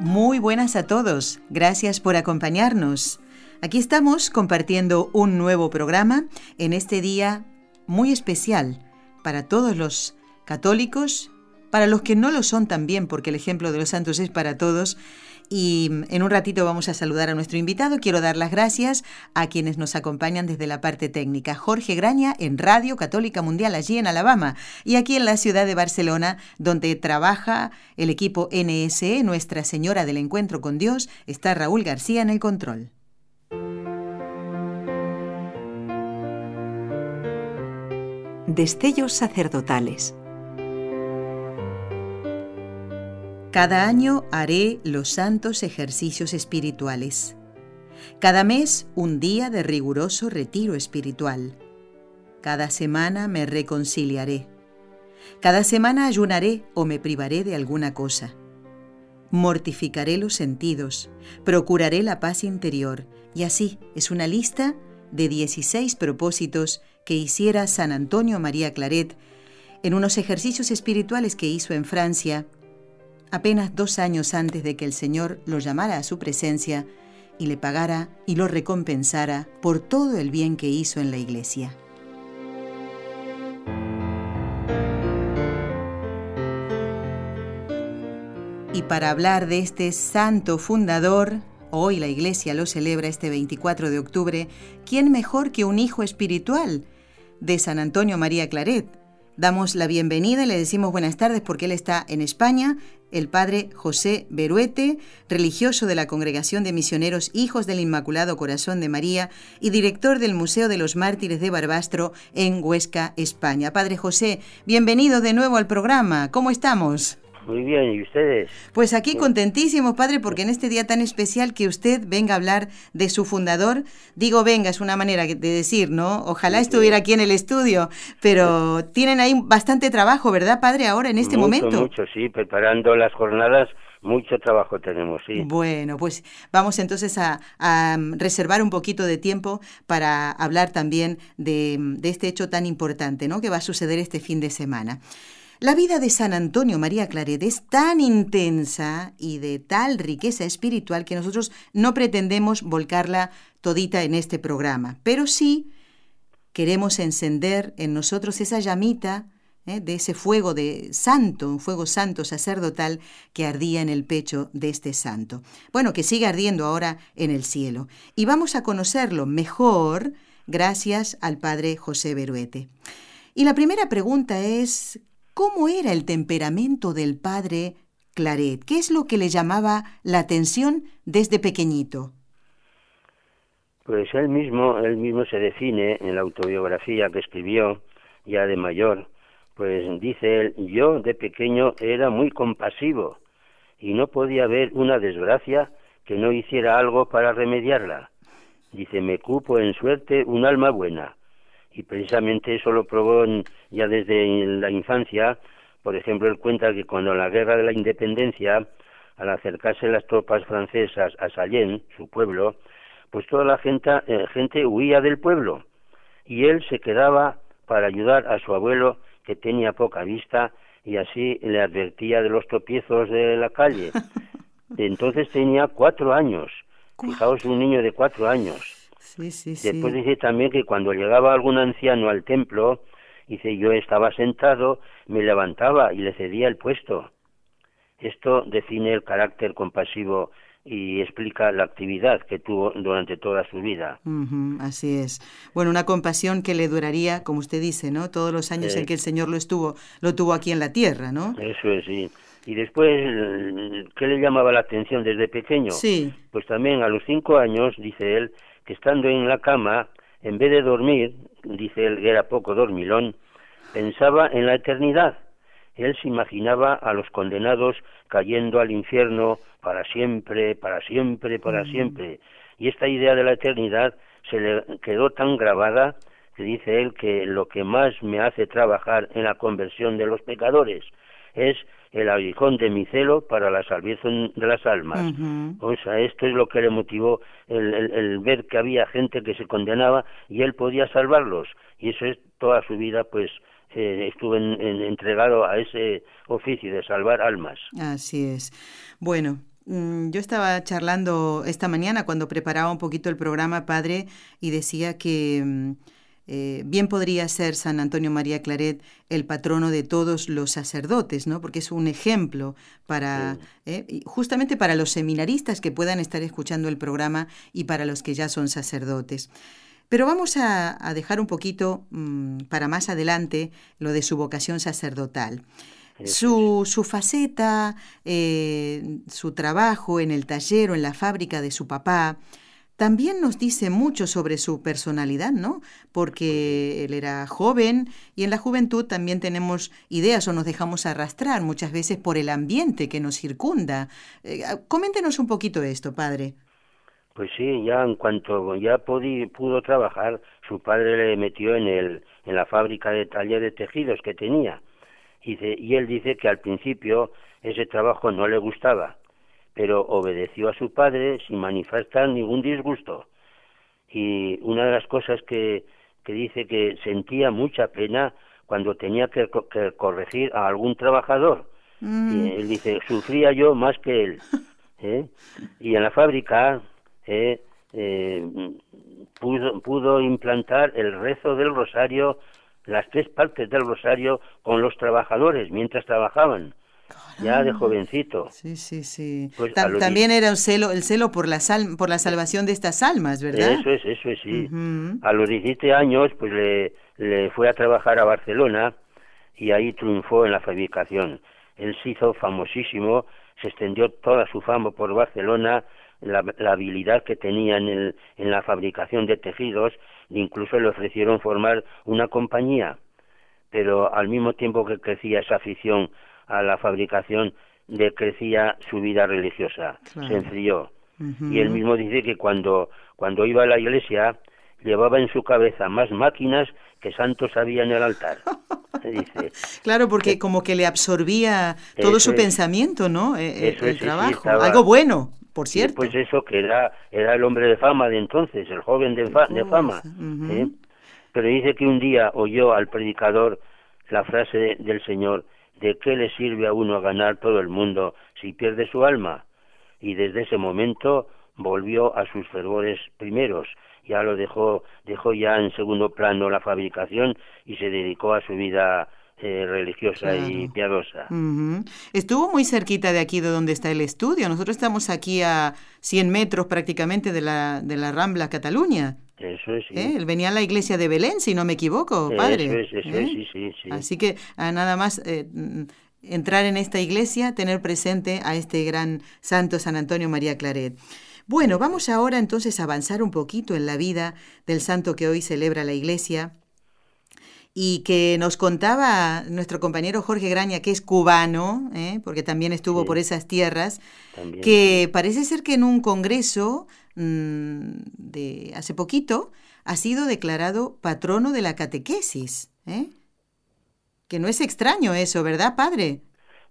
Muy buenas a todos, gracias por acompañarnos. Aquí estamos compartiendo un nuevo programa en este día muy especial para todos los católicos, para los que no lo son también, porque el ejemplo de los santos es para todos, y en un ratito vamos a saludar a nuestro invitado. Quiero dar las gracias a quienes nos acompañan desde la parte técnica. Jorge Graña en Radio Católica Mundial allí en Alabama y aquí en la ciudad de Barcelona donde trabaja el equipo NSE, Nuestra Señora del Encuentro con Dios, está Raúl García en el control. Destellos sacerdotales Cada año haré los santos ejercicios espirituales. Cada mes un día de riguroso retiro espiritual. Cada semana me reconciliaré. Cada semana ayunaré o me privaré de alguna cosa. Mortificaré los sentidos, procuraré la paz interior, y así es una lista de 16 propósitos que hiciera San Antonio María Claret en unos ejercicios espirituales que hizo en Francia apenas dos años antes de que el Señor lo llamara a su presencia y le pagara y lo recompensara por todo el bien que hizo en la iglesia. Y para hablar de este santo fundador, hoy la iglesia lo celebra este 24 de octubre, ¿quién mejor que un hijo espiritual de San Antonio María Claret? Damos la bienvenida y le decimos buenas tardes porque él está en España, el padre José Beruete, religioso de la Congregación de Misioneros Hijos del Inmaculado Corazón de María y director del Museo de los Mártires de Barbastro en Huesca, España. Padre José, bienvenido de nuevo al programa. ¿Cómo estamos? Muy bien, ¿y ustedes? Pues aquí contentísimos, padre, porque en este día tan especial que usted venga a hablar de su fundador, digo venga, es una manera de decir, ¿no? Ojalá estuviera aquí en el estudio, pero tienen ahí bastante trabajo, ¿verdad, padre, ahora en este momento? Mucho, sí, preparando las jornadas mucho trabajo tenemos, sí. Bueno, pues vamos entonces a, reservar un poquito de tiempo para hablar también de, de, este hecho tan importante, ¿no? Que va a suceder este fin de semana. La vida de San Antonio María Claret es tan intensa y de tal riqueza espiritual que nosotros no pretendemos volcarla todita en este programa, pero sí queremos encender en nosotros esa llamita ¿eh? de ese fuego de santo, un fuego santo sacerdotal que ardía en el pecho de este santo. Bueno, que sigue ardiendo ahora en el cielo. Y vamos a conocerlo mejor gracias al padre José Beruete. Y la primera pregunta es, ¿Cómo era el temperamento del padre Claret? ¿Qué es lo que le llamaba la atención desde pequeñito? Pues él mismo, él mismo se define en la autobiografía que escribió ya de mayor, pues dice él, yo de pequeño era muy compasivo y no podía ver una desgracia que no hiciera algo para remediarla. Dice, me cupo en suerte un alma buena y precisamente eso lo probó ya desde la infancia. Por ejemplo, él cuenta que cuando en la guerra de la independencia, al acercarse las tropas francesas a Sallén, su pueblo, pues toda la gente, eh, gente huía del pueblo y él se quedaba para ayudar a su abuelo que tenía poca vista y así le advertía de los tropiezos de la calle. Entonces tenía cuatro años. Fijaos, un niño de cuatro años. Después dice también que cuando llegaba algún anciano al templo, dice yo estaba sentado, me levantaba y le cedía el puesto. Esto define el carácter compasivo y explica la actividad que tuvo durante toda su vida. así es. Bueno, una compasión que le duraría, como usted dice, ¿no? Todos los años en que el Señor lo estuvo, lo tuvo aquí en la tierra, ¿no? Eso es, sí. Y después, ¿qué le llamaba la atención desde pequeño? Sí. Pues también a los cinco años, dice él, que estando en la cama, en vez de dormir, dice él que era poco dormilón, pensaba en la eternidad, él se imaginaba a los condenados cayendo al infierno para siempre, para siempre, para mm. siempre. Y esta idea de la eternidad se le quedó tan grabada que dice él que lo que más me hace trabajar en la conversión de los pecadores es el aguijón de mi celo para la salvación de las almas. O sea, esto es lo que le motivó el, ver que había gente que se condenaba y él podía salvarlos. Y eso es toda su vida, pues, eh, estuvo entregado a ese oficio de salvar almas. Así es. Bueno, mm, yo estaba charlando esta mañana cuando preparaba un poquito el programa, padre, y decía que mm, eh, bien podría ser San Antonio María Claret el patrono de todos los sacerdotes, ¿no? Porque es un ejemplo para, eh, justamente para los seminaristas que puedan estar escuchando el programa y para los que ya son sacerdotes. Pero vamos a, dejar un poquito mm, para más adelante lo de su vocación sacerdotal. Su, su, faceta, eh, su trabajo en el taller o en la fábrica de su papá, también nos dice mucho sobre su personalidad, ¿no? Porque él era joven y en la juventud también tenemos ideas o nos dejamos arrastrar muchas veces por el ambiente que nos circunda. Eh, ah, coméntenos un poquito esto, padre. Pues sí, ya en cuanto ya pudo trabajar, su padre le metió en, el, en la fábrica de taller de tejidos que tenía. Y, y él dice que al principio ese trabajo no le gustaba, pero obedeció a su padre sin manifestar ningún disgusto. Y una de las cosas que, que dice que sentía mucha pena cuando tenía que, corregir a algún trabajador. Mm. Y él dice, sufría yo más que él. ¿eh? Y en la fábrica eh, eh, pudo, pudo implantar el rezo del rosario, las tres partes del rosario con los trabajadores mientras trabajaban ya de jovencito. Sí, sí, sí. Pues también era un celo, el celo por la, sal, por la salvación de estas almas, ¿verdad? Eso es, eso es, sí. A los 17 años, pues le, le fue a trabajar a Barcelona y ahí triunfó en la fabricación. Él se hizo famosísimo, se extendió toda su fama por Barcelona, la, la habilidad que tenía en, el, en la fabricación de tejidos, incluso le ofrecieron formar una compañía. Pero al mismo tiempo que crecía esa afición a la fabricación decrecía su vida religiosa, se enfrió. Y él mismo dice que cuando, cuando iba a la iglesia llevaba en su cabeza más máquinas que santos había en el altar. Dice. Claro, porque como que le absorbía todo su pensamiento, ¿no? E, e, el, trabajo. Algo bueno, por cierto. pues eso, que era, era el hombre de fama de entonces, el joven de, de fama. ¿eh? Pero dice que un día oyó al predicador la frase del Señor, ¿de qué le sirve a uno ganar todo el mundo si pierde su alma? Y desde ese momento volvió a sus fervores primeros, ya lo dejó, dejó ya en segundo plano la fabricación y se dedicó a su vida eh, religiosa y piadosa. Estuvo muy cerquita de aquí de donde está el estudio. Nosotros estamos aquí a 100 metros prácticamente de la, de la Rambla Cataluña. Eso es, ¿Eh? Él venía a la iglesia de Belén, si no me equivoco, padre. Eso es, eso es, ¿Eh? sí, sí, sí. Así que ah, nada más mm, entrar en esta iglesia, tener presente a este gran santo San Antonio María Claret. Bueno, vamos ahora entonces a avanzar un poquito en la vida del santo que hoy celebra la iglesia y que nos contaba nuestro compañero Jorge Graña, que es cubano, ¿eh? porque también estuvo por esas tierras, que parece ser que en un congreso mm, de hace poquito ha sido declarado patrono de la catequesis. ¿eh? Que no es extraño eso, ¿verdad, padre?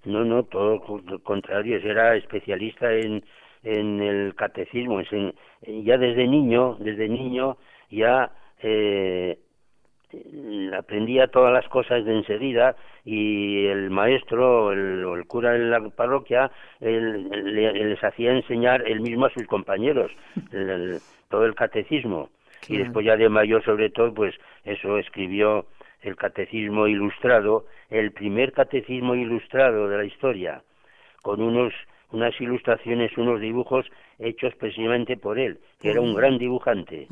No, no, todo lo contrario, era especialista en, en el catecismo, en, ya desde niño, desde niño ya eh, aprendía todas las cosas de enseguida y el maestro el, o el cura en la parroquia les hacía enseñar él mismo a sus compañeros todo el catecismo. Y después ya de mayor sobre todo pues eso escribió el catecismo ilustrado el primer catecismo ilustrado de la historia con unos unas ilustraciones unos dibujos hechos precisamente por él que era un gran dibujante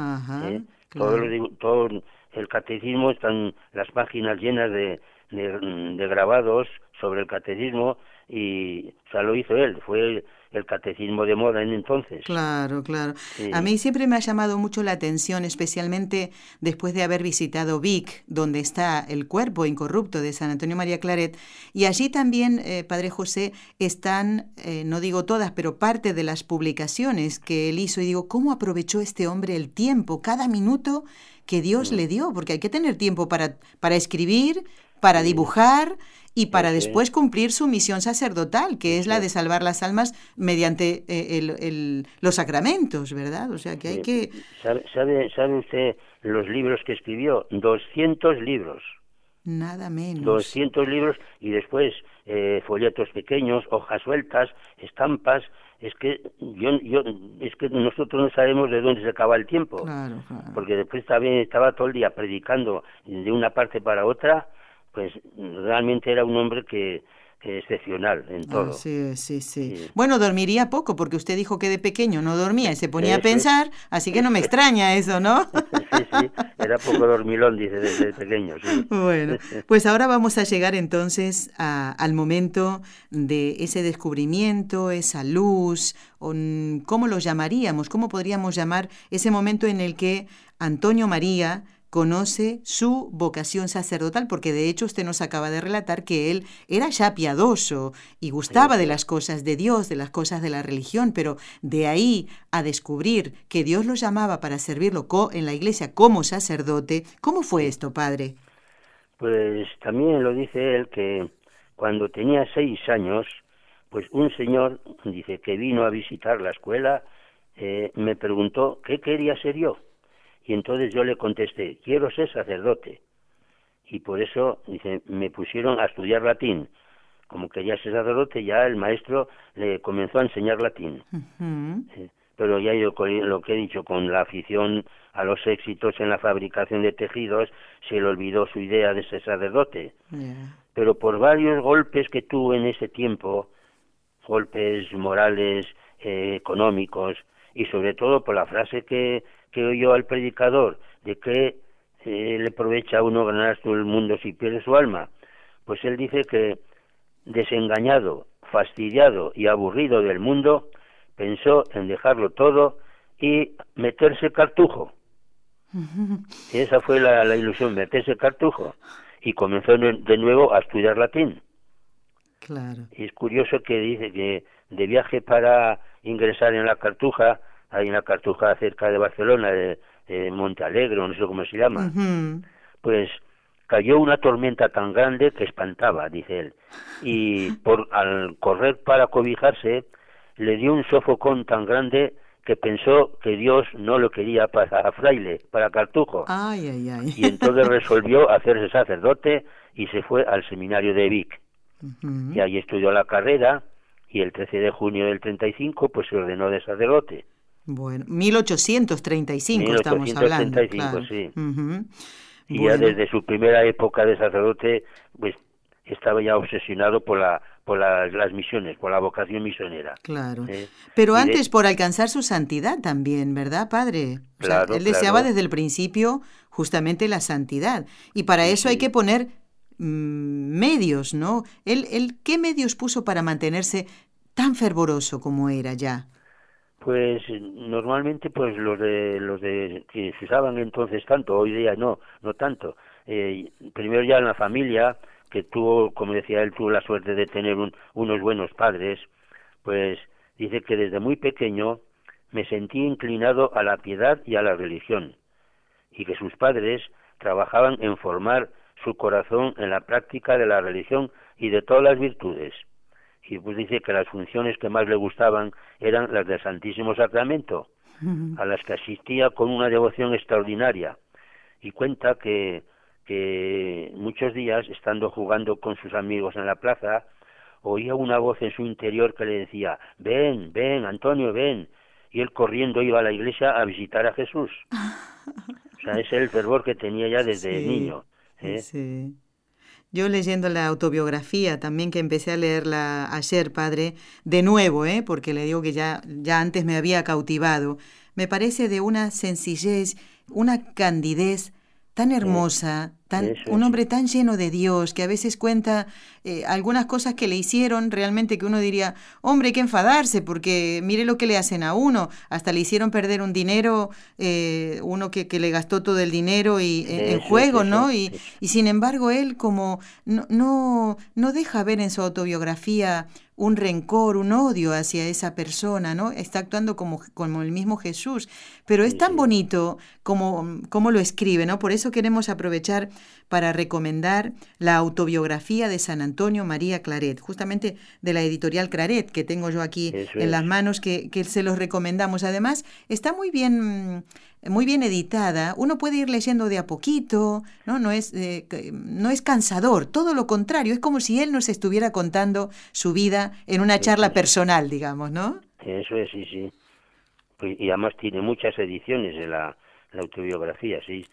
¿eh? todo, todo el catecismo están las páginas llenas de, de, grabados sobre el catecismo y o sea, lo hizo él, fue el catecismo de moda en entonces. Claro, claro. A mí siempre me ha llamado mucho la atención, especialmente después de haber visitado Vic, donde está el cuerpo incorrupto de San Antonio María Claret, y allí también, eh, Padre José, están, eh, no digo todas, pero parte de las publicaciones que él hizo, y digo, ¿cómo aprovechó este hombre el tiempo, cada minuto que Dios le dio? Porque hay que tener tiempo para, para escribir, para dibujar y para después cumplir su misión sacerdotal, que es la de salvar las almas mediante eh, el, los sacramentos, ¿verdad? O sea que hay que... ¿Sabe, sabe, usted los libros que escribió? 200 libros. Nada menos. 200 libros y después eh, folletos pequeños, hojas sueltas, estampas. Es que yo, yo, es que nosotros no sabemos de dónde se acaba el tiempo, claro, claro. porque después también estaba todo el día predicando de una parte para otra pues realmente era un hombre que, excepcional en todo. sí, sí, sí, Bueno, dormiría poco porque usted dijo que de pequeño no dormía y se ponía a pensar, así que no me extraña eso, ¿no? sí, sí, era poco dormilón, dice, desde pequeño. Sí. Bueno, pues ahora vamos a llegar entonces al momento de ese descubrimiento, esa luz, ¿cómo lo llamaríamos? ¿Cómo podríamos llamar ese momento en el que Antonio María conoce su vocación sacerdotal, porque de hecho usted nos acaba de relatar que él era ya piadoso y gustaba de las cosas de Dios, de las cosas de la religión, pero de ahí a descubrir que Dios lo llamaba para servirlo en la iglesia como sacerdote, ¿cómo fue esto, padre? Pues también lo dice él que cuando tenía seis años, pues un señor, dice, que vino a visitar la escuela, eh, me preguntó qué quería ser yo. Y entonces yo le contesté, quiero ser sacerdote. Y por eso, dice, me pusieron a estudiar latín. Como quería ser sacerdote, ya el maestro le comenzó a enseñar latín. pero ya yo lo que he dicho, con la afición a los éxitos en la fabricación de tejidos, se le olvidó su idea de ser sacerdote. Pero por varios golpes que tuve en ese tiempo, golpes morales, eh, económicos, y sobre todo por la frase que que oyó al predicador de que eh, le aprovecha a uno ganar todo el mundo si pierde su alma, pues él dice que desengañado, fastidiado y aburrido del mundo, pensó en dejarlo todo y meterse cartujo. Y esa fue la, ilusión, meterse cartujo. Y comenzó de nuevo a estudiar latín. Claro. Y es curioso que dice que de viaje para ingresar en la cartuja, hay una cartuja cerca de Barcelona, de, Monte Alegre, no sé cómo se llama, pues cayó una tormenta tan grande que espantaba, dice él, y por al correr para cobijarse le dio un sofocón tan grande que pensó que Dios no lo quería para fraile, para cartujo. Y entonces resolvió hacerse sacerdote y se fue al seminario de Vic. Y ahí estudió la carrera y el 13 de junio del 35 pues se ordenó de sacerdote. Bueno, 1835 estamos hablando. sí. Y ya desde su primera época de sacerdote, pues estaba ya obsesionado por la por las misiones, por la vocación misionera. Claro. ¿eh? Pero antes por alcanzar su santidad también, ¿verdad, padre? Claro, él deseaba desde el principio justamente la santidad. Y para eso hay que poner mm, medios, ¿no? Él, él, ¿Qué medios puso para mantenerse tan fervoroso como era ya? Pues normalmente pues los de los de que se usaban entonces tanto, hoy día no, no tanto. Eh, primero ya en la familia, que tuvo, como decía él, tuvo la suerte de tener unos buenos padres, pues dice que desde muy pequeño me sentí inclinado a la piedad y a la religión, y que sus padres trabajaban en formar su corazón en la práctica de la religión y de todas las virtudes y pues dice que las funciones que más le gustaban eran las del Santísimo Sacramento, a las que asistía con una devoción extraordinaria. Y cuenta que, que muchos días, estando jugando con sus amigos en la plaza, oía una voz en su interior que le decía, ven, ven, Antonio, ven. Y él corriendo iba a la iglesia a visitar a Jesús. O sea, ese es el fervor que tenía ya desde niño. ¿eh? Sí. Yo leyendo la autobiografía también que empecé a leerla ayer, padre, de nuevo, ¿eh? porque le digo que ya, ya antes me había cautivado, me parece de una sencillez, una candidez tan hermosa, un hombre tan lleno de Dios que a veces cuenta eh, algunas cosas que le hicieron realmente que uno diría, hombre, hay que enfadarse porque mire lo que le hacen a uno, hasta le hicieron perder un dinero, eh, uno que, que, le gastó todo el dinero y, en juego, ¿no? Y, y, sin embargo él como no, no, no deja ver en su autobiografía un rencor, un odio hacia esa persona, ¿no? Está actuando como, como el mismo Jesús. Pero es tan bonito como, como lo escribe, ¿no? Por eso queremos aprovechar para recomendar la autobiografía de San Antonio María Claret, justamente de la editorial Claret, que tengo yo aquí en las manos, que, que se los recomendamos. Además, está muy bien muy bien editada, uno puede ir leyendo de a poquito, ¿no? No es, eh, no es cansador, todo lo contrario, es como si él nos estuviera contando su vida en una charla personal, digamos, ¿no? Eso es, sí, sí. Pues, y además tiene muchas ediciones de la, autobiografía, sí,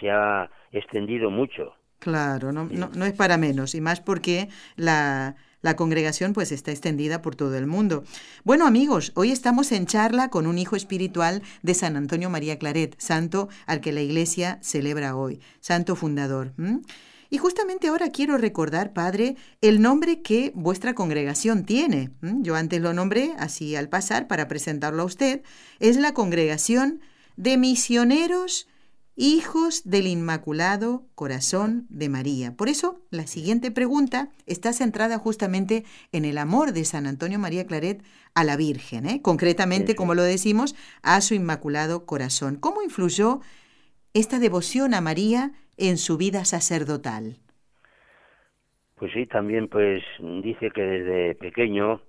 se ha, extendido mucho. Claro, no, no, no es para menos, y más porque la, la congregación pues está extendida por todo el mundo. Bueno amigos, hoy estamos en charla con un hijo espiritual de San Antonio María Claret, santo al que la iglesia celebra hoy, santo fundador. Y justamente ahora quiero recordar, Padre, el nombre que vuestra congregación tiene. Yo antes lo nombré así al pasar para presentarlo a usted. Es la congregación de misioneros hijos del Inmaculado Corazón de María. Por eso, la siguiente pregunta está centrada justamente en el amor de San Antonio María Claret a la Virgen, ¿eh? concretamente, como lo decimos, a su Inmaculado Corazón. ¿Cómo influyó esta devoción a María en su vida sacerdotal? Pues sí, también pues dice que desde pequeño,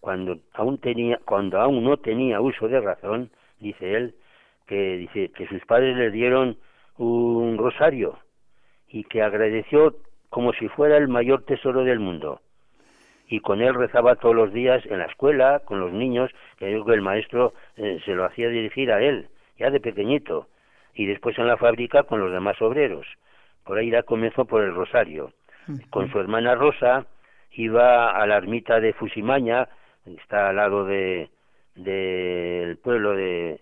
cuando aún tenía, cuando aún no tenía uso de razón, dice él, que dice que sus padres le dieron un rosario y que agradeció como si fuera el mayor tesoro del mundo. Y con él rezaba todos los días en la escuela, con los niños, que el maestro eh, se lo hacía dirigir a él, ya de pequeñito, y después en la fábrica con los demás obreros. Por ahí ya comenzó por el rosario. Con su hermana Rosa iba a la ermita de Fusimaña, está al lado de del pueblo de,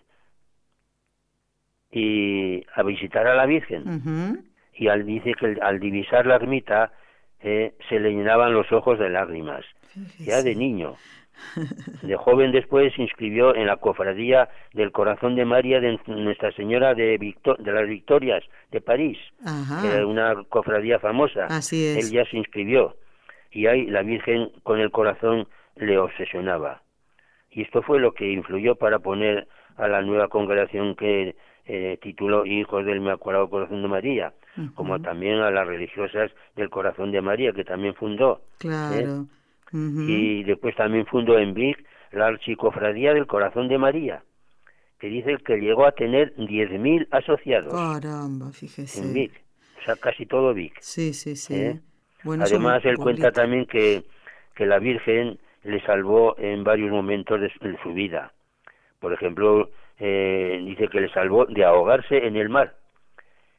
y a visitar a la Virgen. Y al, dice que al divisar la ermita eh, se le llenaban los ojos de lágrimas, ya de niño. De joven después se inscribió en la cofradía del Corazón de María de Nuestra Señora de, de las Victorias de París, era una cofradía famosa. Así Él ya se inscribió y ahí la Virgen con el corazón le obsesionaba. Y esto fue lo que influyó para poner a la nueva congregación que eh, tituló Hijos del Inmaculado Corazón de María, como también a las religiosas del Corazón de María, que también fundó. ¿eh? Claro. Y después también fundó en Vic la Archicofradía del Corazón de María, que dice que llegó a tener 10.000 asociados. Caramba, fíjese. En Vic, o sea, casi todo Vic. Sí, sí, sí. ¿eh? Además, él cuenta también que, que la Virgen le salvó en varios momentos de su vida. Por ejemplo, eh, dice que le salvó de ahogarse en el mar.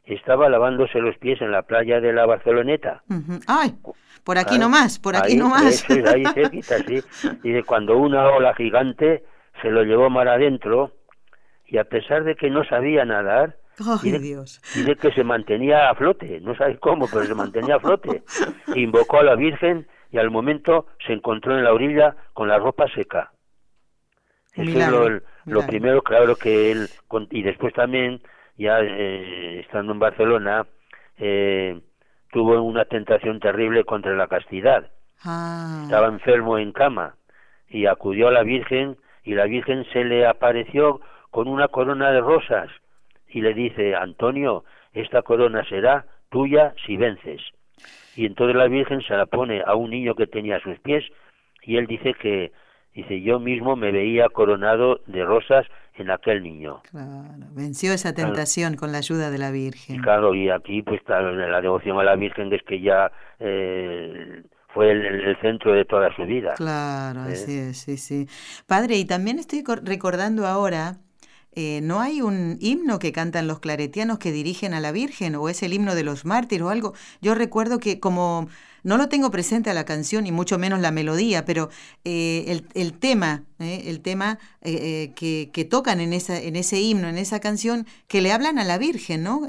Estaba lavándose los pies en la playa de la Barceloneta. ¡Ay! Por aquí no nomás, por aquí nomás. ahí cerquita, sí. Dice, cuando una ola gigante se lo llevó mar adentro, y a pesar de que no sabía nadar, Dios. dice que se mantenía a flote, no sabe cómo, pero se mantenía a flote. Invocó a la Virgen y al momento se encontró en la orilla con la ropa seca. Eso es lo, primero, claro que él, y después también, ya eh, estando en Barcelona, eh, tuvo una tentación terrible contra la castidad. Ah. Estaba enfermo en cama y acudió a la Virgen y la Virgen se le apareció con una corona de rosas y le dice, Antonio, esta corona será tuya si vences. Y entonces la Virgen se la pone a un niño que tenía a sus pies y él dice que Dice, yo mismo me veía coronado de rosas en aquel niño. Claro, venció esa tentación con la ayuda de la Virgen. claro, y aquí pues la devoción a la Virgen es que ya eh, fue el, centro de toda su vida. Claro, ¿Eh? así es, sí, sí. Padre, y también estoy recordando ahora eh, ¿no hay un himno que cantan los claretianos que dirigen a la Virgen o es el himno de los mártires o algo? Yo recuerdo que como no lo tengo presente a la canción y mucho menos la melodía, pero eh, el, el, tema, eh, el tema que, que, tocan en, esa, en ese himno, en esa canción, que le hablan a la Virgen, ¿no?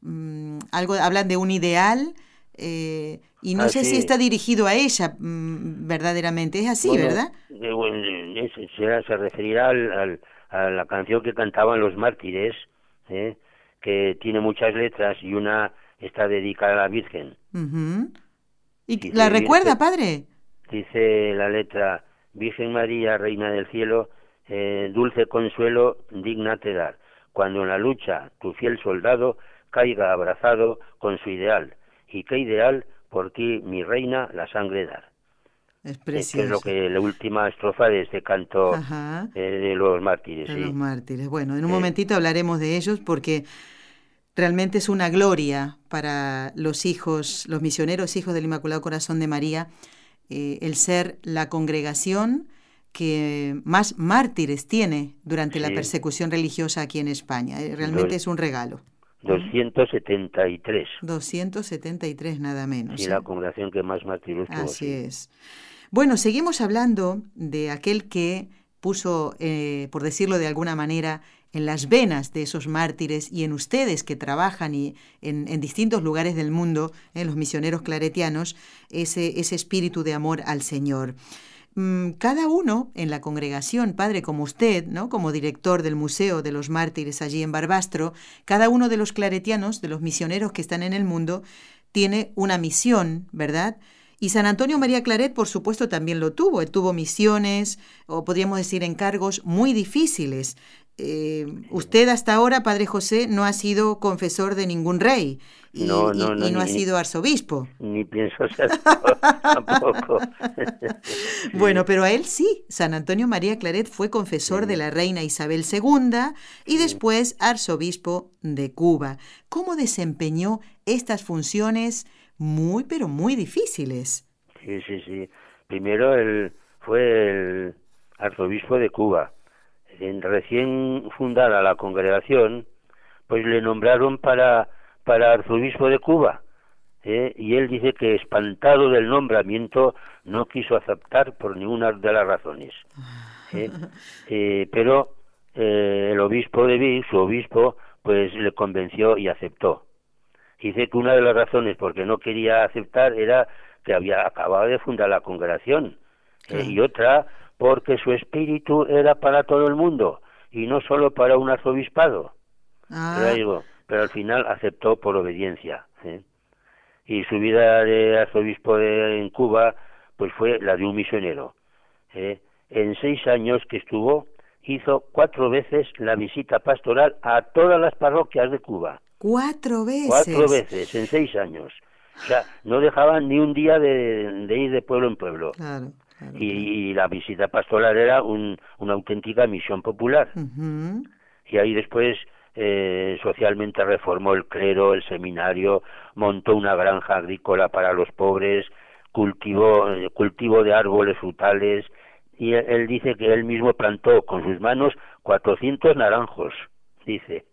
Mm, algo, hablan de un ideal. y no sé si está dirigido a ella mm, verdaderamente, es así, ¿verdad? se, se referirá al a la canción que cantaban los mártires, ¿eh? que tiene muchas letras y una está dedicada a la Virgen. ¿Y la recuerda, padre? Dice la letra, Virgen María, Reina del Cielo, eh, dulce consuelo, digna te dar, cuando en la lucha tu fiel soldado caiga abrazado con su ideal, y qué ideal por ti, mi reina, la sangre dar. Es precioso. es lo que la última estrofa de este canto eh, de los mártires. De los mártires. Bueno, en un momentito hablaremos de ellos porque realmente es una gloria para los hijos, los misioneros hijos del Inmaculado Corazón de María, eh, el ser la congregación que más mártires tiene durante la persecución religiosa aquí en España. Eh, realmente es un regalo. 273. 273 nada menos. Y la congregación que más mártires tuvo. Así es. Bueno, seguimos hablando de aquel que puso, eh, por decirlo de alguna manera, en las venas de esos mártires y en ustedes que trabajan y en, distintos lugares del mundo, en los misioneros claretianos, ese, ese espíritu de amor al Señor. Mm, cada uno en la congregación, padre como usted, ¿no? como director del Museo de los Mártires allí en Barbastro, cada uno de los claretianos, de los misioneros que están en el mundo, tiene una misión, ¿verdad? Y San Antonio María Claret, por supuesto, también lo tuvo. Él tuvo misiones, o podríamos decir encargos muy difíciles. Eh, usted hasta ahora, Padre José, no ha sido confesor de ningún rey y no, ha sido arzobispo. Ni pienso ser tampoco. bueno, pero a él sí. San Antonio María Claret fue confesor de la reina Isabel II y después arzobispo de Cuba. ¿Cómo desempeñó estas funciones muy, pero muy difíciles. Sí, sí, sí. Primero él fue el arzobispo de Cuba. En recién fundada la congregación, pues le nombraron para, para arzobispo de Cuba. ¿eh? Y él dice que espantado del nombramiento no quiso aceptar por ninguna de las razones. ¿eh? Eh, pero el obispo de Vic, su obispo, pues le convenció y aceptó. Dice que una de las razones por que no quería aceptar era que había acabado de fundar la congregación eh, y otra porque su espíritu era para todo el mundo y no solo para un arzobispado. Ah. Pero, pero al final aceptó por obediencia. Y su vida de arzobispo de, en Cuba pues fue la de un misionero. En seis años que estuvo hizo cuatro veces la visita pastoral a todas las parroquias de Cuba. Cuatro veces. Cuatro veces en seis años. O sea, no dejaban ni un día de, ir de pueblo en pueblo. Claro, y, la visita pastoral era un, una auténtica misión popular. Y ahí después eh, socialmente reformó el clero, el seminario, montó una granja agrícola para los pobres, cultivó eh, cultivo de árboles frutales y él, dice que él mismo plantó con sus manos 400 naranjos, dice.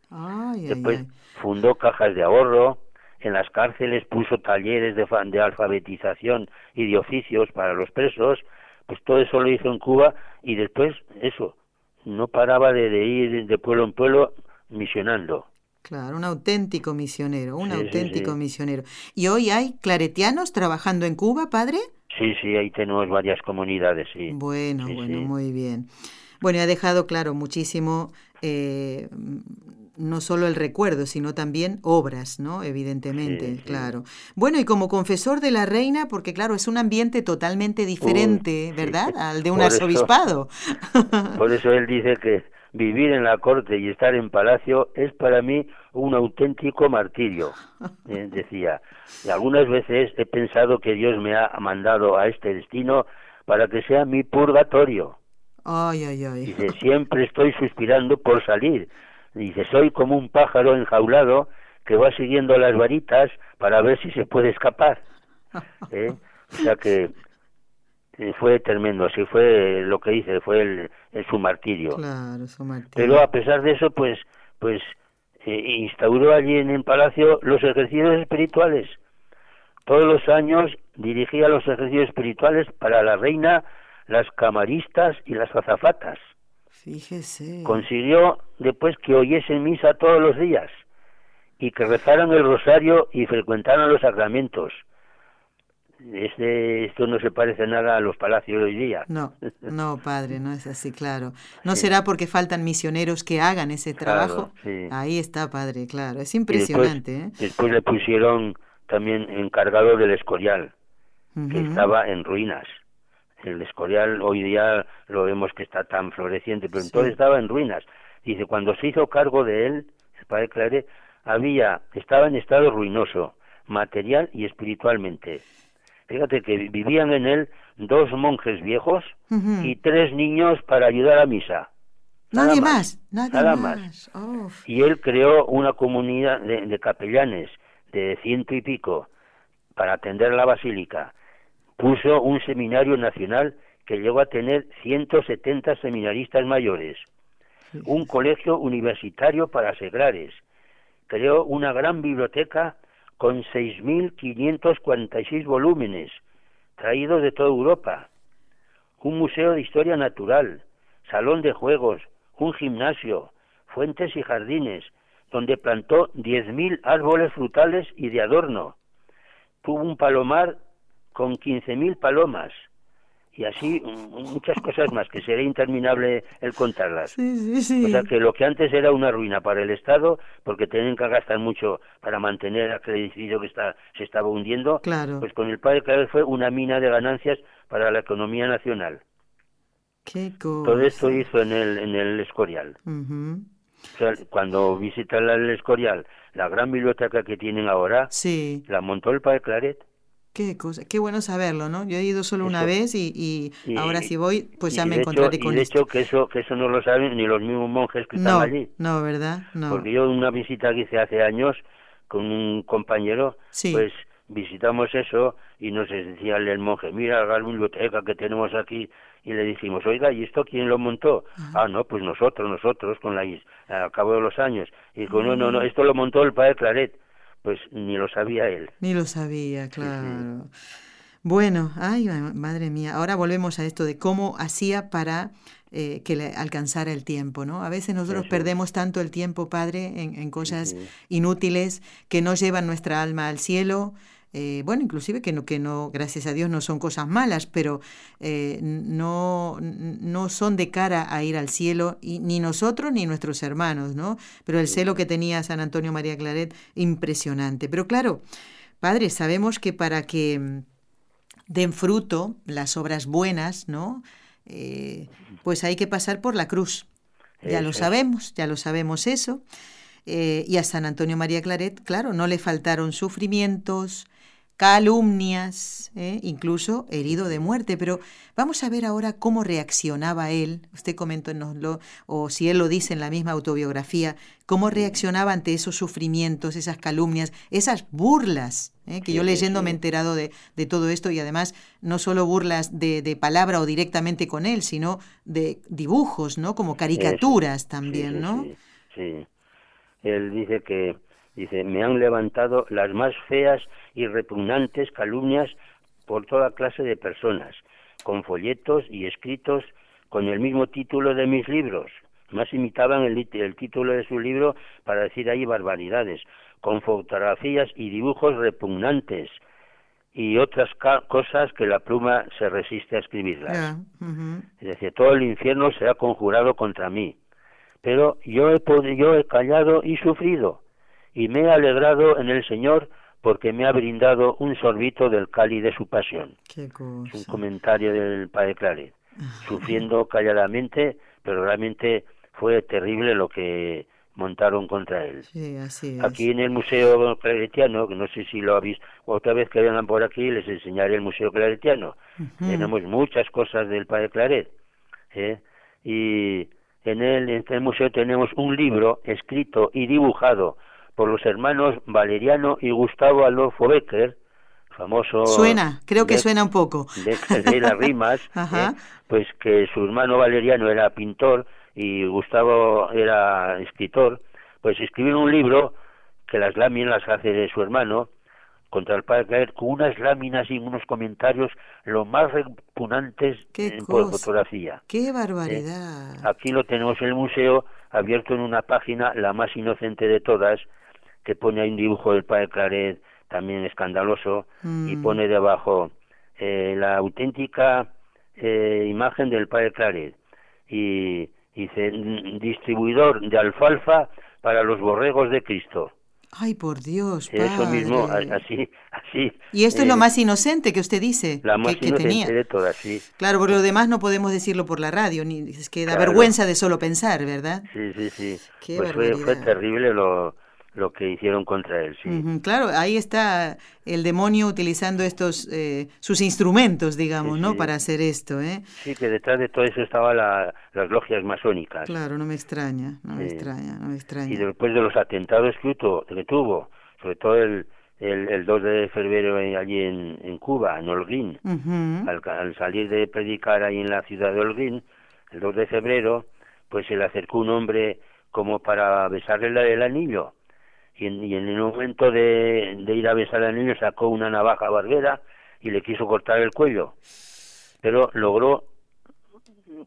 Después fundó cajas de ahorro, en las cárceles puso talleres de, de alfabetización y de oficios para los presos, pues todo eso lo hizo en Cuba y después eso, no paraba de, ir de pueblo en pueblo misionando. Claro, un auténtico misionero, un auténtico misionero. ¿Y hoy hay claretianos trabajando en Cuba, padre? Sí, sí, ahí tenemos varias comunidades, sí. Bueno, bueno, muy bien. Bueno, ha dejado claro muchísimo eh, no solo el recuerdo, sino también obras, ¿no? Evidentemente, claro. Bueno, y como confesor de la reina, porque claro, es un ambiente totalmente diferente, ¿verdad? Al de un arzobispado. por eso él dice que vivir en la corte y estar en palacio es para mí un auténtico martirio, eh, decía. Y algunas veces he pensado que Dios me ha mandado a este destino para que sea mi purgatorio. Ay, ay, ay. Dice, siempre estoy suspirando por salir, Dice, soy como un pájaro enjaulado que va siguiendo las varitas para ver si se puede escapar. ¿Eh? O sea que fue tremendo, así fue lo que dice, fue el, su martirio. Claro, su martirio. Pero a pesar de eso, pues, pues eh, instauró allí en el palacio los ejercicios espirituales. Todos los años dirigía los ejercicios espirituales para la reina, las camaristas y las azafatas. Fíjese. Consiguió después que oyesen misa todos los días y que rezaran el rosario y frecuentaran los sacramentos. Este, esto no se parece nada a los palacios de hoy día. No, no, padre, no es así, claro. ¿No será porque faltan misioneros que hagan ese trabajo? Ahí está, padre, claro. Es impresionante. Después, ¿eh? después, le pusieron también encargado del Escorial, que estaba en ruinas. El Escorial hoy día lo vemos que está tan floreciente, pero entonces estaba en ruinas. Dice, cuando se hizo cargo de él, el padre Claret, había, estaba en estado ruinoso, material y espiritualmente. Fíjate que vivían en él dos monjes viejos y tres niños para ayudar a misa. Nadie más, nada más. Y él creó una comunidad de, capellanes de ciento y pico para atender la basílica. Puso un seminario nacional que llegó a tener 170 seminaristas mayores. Un colegio universitario para seglares. Creó una gran biblioteca con 6.546 volúmenes, traídos de toda Europa, un museo de historia natural, salón de juegos, un gimnasio, fuentes y jardines, donde plantó 10.000 árboles frutales y de adorno. Tuvo un palomar con 15.000 palomas, y así muchas cosas más, que sería interminable el contarlas. O sea que lo que antes era una ruina para el Estado, porque tenían que gastar mucho para mantener aquel edificio que está, se estaba hundiendo, claro. pues con el padre Claret fue una mina de ganancias para la economía nacional. Qué cosa. Todo esto hizo en el, en el Escorial. o sea, cuando visita el Escorial, la gran biblioteca que tienen ahora, sí. la montó el padre Claret. Qué cosa, qué bueno saberlo, ¿no? Yo he ido solo una vez y, ahora si voy, pues ya me encontraré con y de hecho que eso que eso no lo saben ni los mismos monjes que están allí. No, ¿verdad? No. Porque yo una visita que hice hace años con un compañero, pues visitamos eso y nos decía el monje, mira la biblioteca que tenemos aquí y le dijimos, oiga, ¿y esto quién lo montó? Ah, no, pues nosotros, nosotros, con la a cabo de los años. Y dijo, no, no, no, mm. esto lo montó el padre Claret pues ni lo sabía él. Ni lo sabía, claro. Bueno, ay, madre mía, ahora volvemos a esto de cómo hacía para eh, que le alcanzara el tiempo, ¿no? A veces nosotros perdemos tanto el tiempo, Padre, en, en cosas inútiles que no llevan nuestra alma al cielo, eh, bueno, inclusive que no, que no, gracias a Dios no son cosas malas, pero eh, no, no son de cara a ir al cielo, y, ni nosotros ni nuestros hermanos, ¿no? Pero el celo que tenía San Antonio María Claret, impresionante. Pero claro, Padre, sabemos que para que den fruto las obras buenas, ¿no? Eh, pues hay que pasar por la cruz. Ya lo sabemos, ya lo sabemos eso. y a San Antonio María Claret, claro, no le faltaron sufrimientos, calumnias, ¿eh? incluso herido de muerte. Pero vamos a ver ahora cómo reaccionaba él, usted coméntenoslo, o si él lo dice en la misma autobiografía, cómo reaccionaba ante esos sufrimientos, esas calumnias, esas burlas, ¿eh? que yo leyendo me he enterado de, de, todo esto y además no solo burlas de, de, palabra o directamente con él, sino de dibujos, ¿no? Como caricaturas también, ¿no? sí. Él dice que Dice, me han levantado las más feas y repugnantes calumnias por toda clase de personas, con folletos y escritos con el mismo título de mis libros. Más imitaban el, el título de su libro para decir ahí barbaridades, con fotografías y dibujos repugnantes y otras cosas que la pluma se resiste a escribirlas. Es decir, todo el infierno se ha conjurado contra mí. Pero yo he, yo he callado y sufrido y me he alegrado en el Señor porque me ha brindado un sorbito del cáliz de su pasión. Es un comentario del Padre Claret. Sufriendo calladamente, pero realmente fue terrible lo que montaron contra él. Sí, así es. Aquí en el Museo Claretiano, que no sé si lo habéis, otra vez que vengan por aquí les enseñaré el Museo Claretiano. Tenemos muchas cosas del Padre Claret. ¿eh? Y en, él, en el museo tenemos un libro escrito y dibujado por los hermanos Valeriano y Gustavo Adolfo Becker famoso. Suena, creo que suena un poco. De, las rimas, ¿eh? pues que su hermano Valeriano era pintor y Gustavo era escritor, pues escribieron un libro que las láminas las hace de su hermano contra el padre Claret con unas láminas y unos comentarios lo más repugnantes por fotografía. ¡Qué barbaridad! Eh, aquí lo tenemos en el museo abierto en una página, la más inocente de todas, que pone ahí un dibujo del padre Claret también escandaloso y mm. pone debajo eh, la auténtica eh, imagen del padre Claret y dice distribuidor de alfalfa para los borregos de Cristo. Ay, por Dios. Eso mismo, así, así. Y esto es lo eh, más inocente que usted dice. La más que, inocente tenía. de todas, sí. Claro, porque lo demás no podemos decirlo por la radio, ni es que da vergüenza de solo pensar, ¿verdad? Sí, sí, sí. pues fue, fue terrible lo, lo que hicieron contra él, sí. claro, ahí está el demonio utilizando estos, eh, sus instrumentos, digamos, ¿no? Para hacer esto, ¿eh? Sí, que detrás de todo eso estaban las logias masónicas. Claro, no me extraña, no me extraña, no me extraña. Y después de los atentados que, tuvo, sobre todo el, el, 2 de febrero allí en, en Cuba, en Holguín, al, salir de predicar ahí en la ciudad de Holguín, el 2 de febrero, pues se le acercó un hombre como para besarle el anillo y en, y en el momento de, ir a besar al niño sacó una navaja barbera y le quiso cortar el cuello, pero logró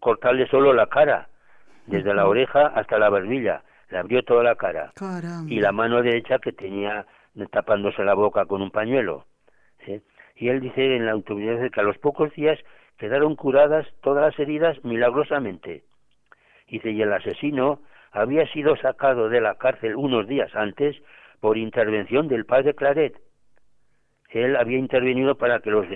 cortarle solo la cara, desde la oreja hasta la barbilla, le abrió toda la cara. Y la mano derecha que tenía tapándose la boca con un pañuelo. Y él dice en la autoridad que a los pocos días quedaron curadas todas las heridas milagrosamente. Dice, y el asesino había sido sacado de la cárcel unos días antes por intervención del padre Claret. Él había intervenido para que los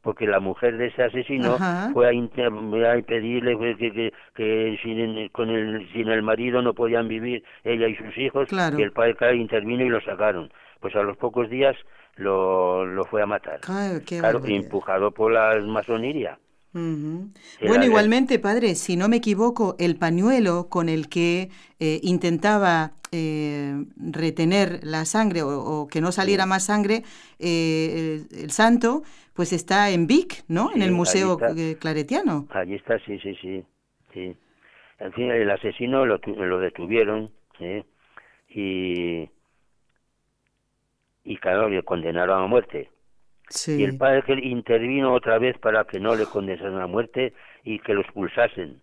porque la mujer de ese asesino fue a, pedirle que, que, sin, con el, sin el marido no podían vivir ella y sus hijos, y el padre Claret intervino y lo sacaron. Pues a los pocos días lo, lo fue a matar. claro, empujado por la masonería. Bueno, igualmente, padre, si no me equivoco, el pañuelo con el que eh, intentaba eh, retener la sangre o, que no saliera más sangre, eh, el, santo, pues está en Vic, ¿no? en el Museo Claretiano. Allí está, sí, sí, sí. sí. En fin, el asesino lo, lo detuvieron y, y, claro, le condenaron a muerte. Y el padre que intervino otra vez para que no le condenasen a muerte y que lo expulsasen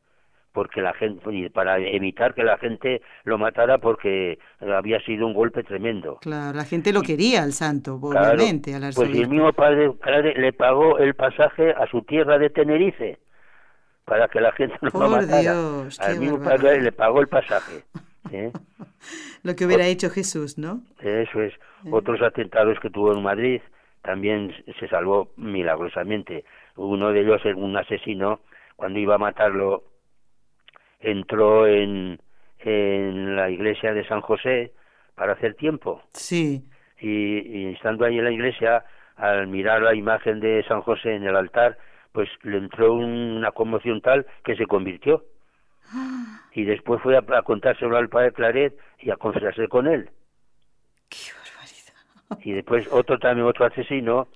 porque la gente para evitar que la gente lo matara porque había sido un golpe tremendo. Claro, la gente lo quería al santo, obviamente, al Pues el mismo padre, le pagó el pasaje a su tierra de Tenerife para que la gente no lo matara. al mismo padre le pagó el pasaje. ¿eh? lo que hubiera hecho Jesús, ¿no? Eso es. Eh. Otros atentados que tuvo en Madrid, también se salvó milagrosamente. Uno de ellos, un asesino, cuando iba a matarlo, entró en, en la iglesia de San José para hacer tiempo. Sí. Y, estando ahí en la iglesia, al mirar la imagen de San José en el altar, pues le entró una conmoción tal que se convirtió. Y después fue a, contárselo al padre Claret y a confesarse con él. Y después otro también, otro asesino,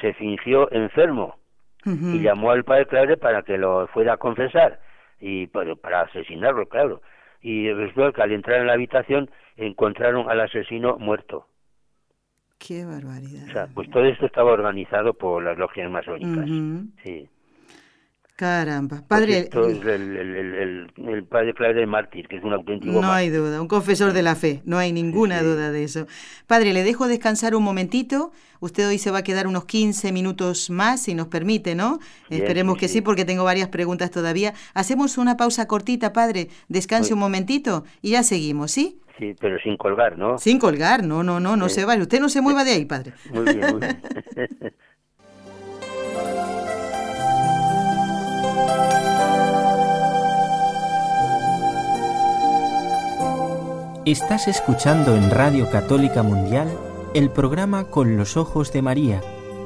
se fingió enfermo y llamó al padre Clare para que lo fuera a confesar y para, para asesinarlo, claro. Y resulta que al entrar en la habitación encontraron al asesino muerto. Qué barbaridad. O sea, pues todo esto estaba organizado por las logias masónicas. Sí. Caramba, padre. el, el, padre Clare Mártir, que es un auténtico. No hay duda, un confesor de la fe, no hay ninguna duda de eso. Padre, le dejo descansar un momentito. Usted hoy se va a quedar unos 15 minutos más, si nos permite, ¿no? Esperemos que sí. porque tengo varias preguntas todavía. Hacemos una pausa cortita, padre. Descanse un momentito y ya seguimos, ¿sí? Sí, pero sin colgar, ¿no? Sin colgar, no, no, no, no se vaya. Usted no se mueva de ahí, padre. Muy bien, muy bien. Estás escuchando en Radio Católica Mundial el programa Con los Ojos de María,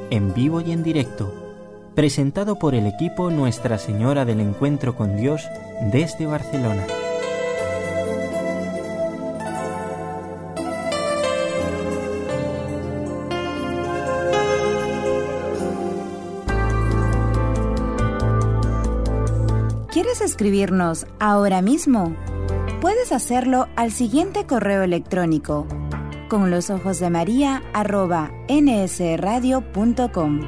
en vivo y en directo, presentado por el equipo Nuestra Señora del Encuentro con Dios desde Barcelona. ¿Quieres escribirnos ahora mismo? Puedes hacerlo al siguiente correo electrónico con los ojos de María arroba nsradio.com.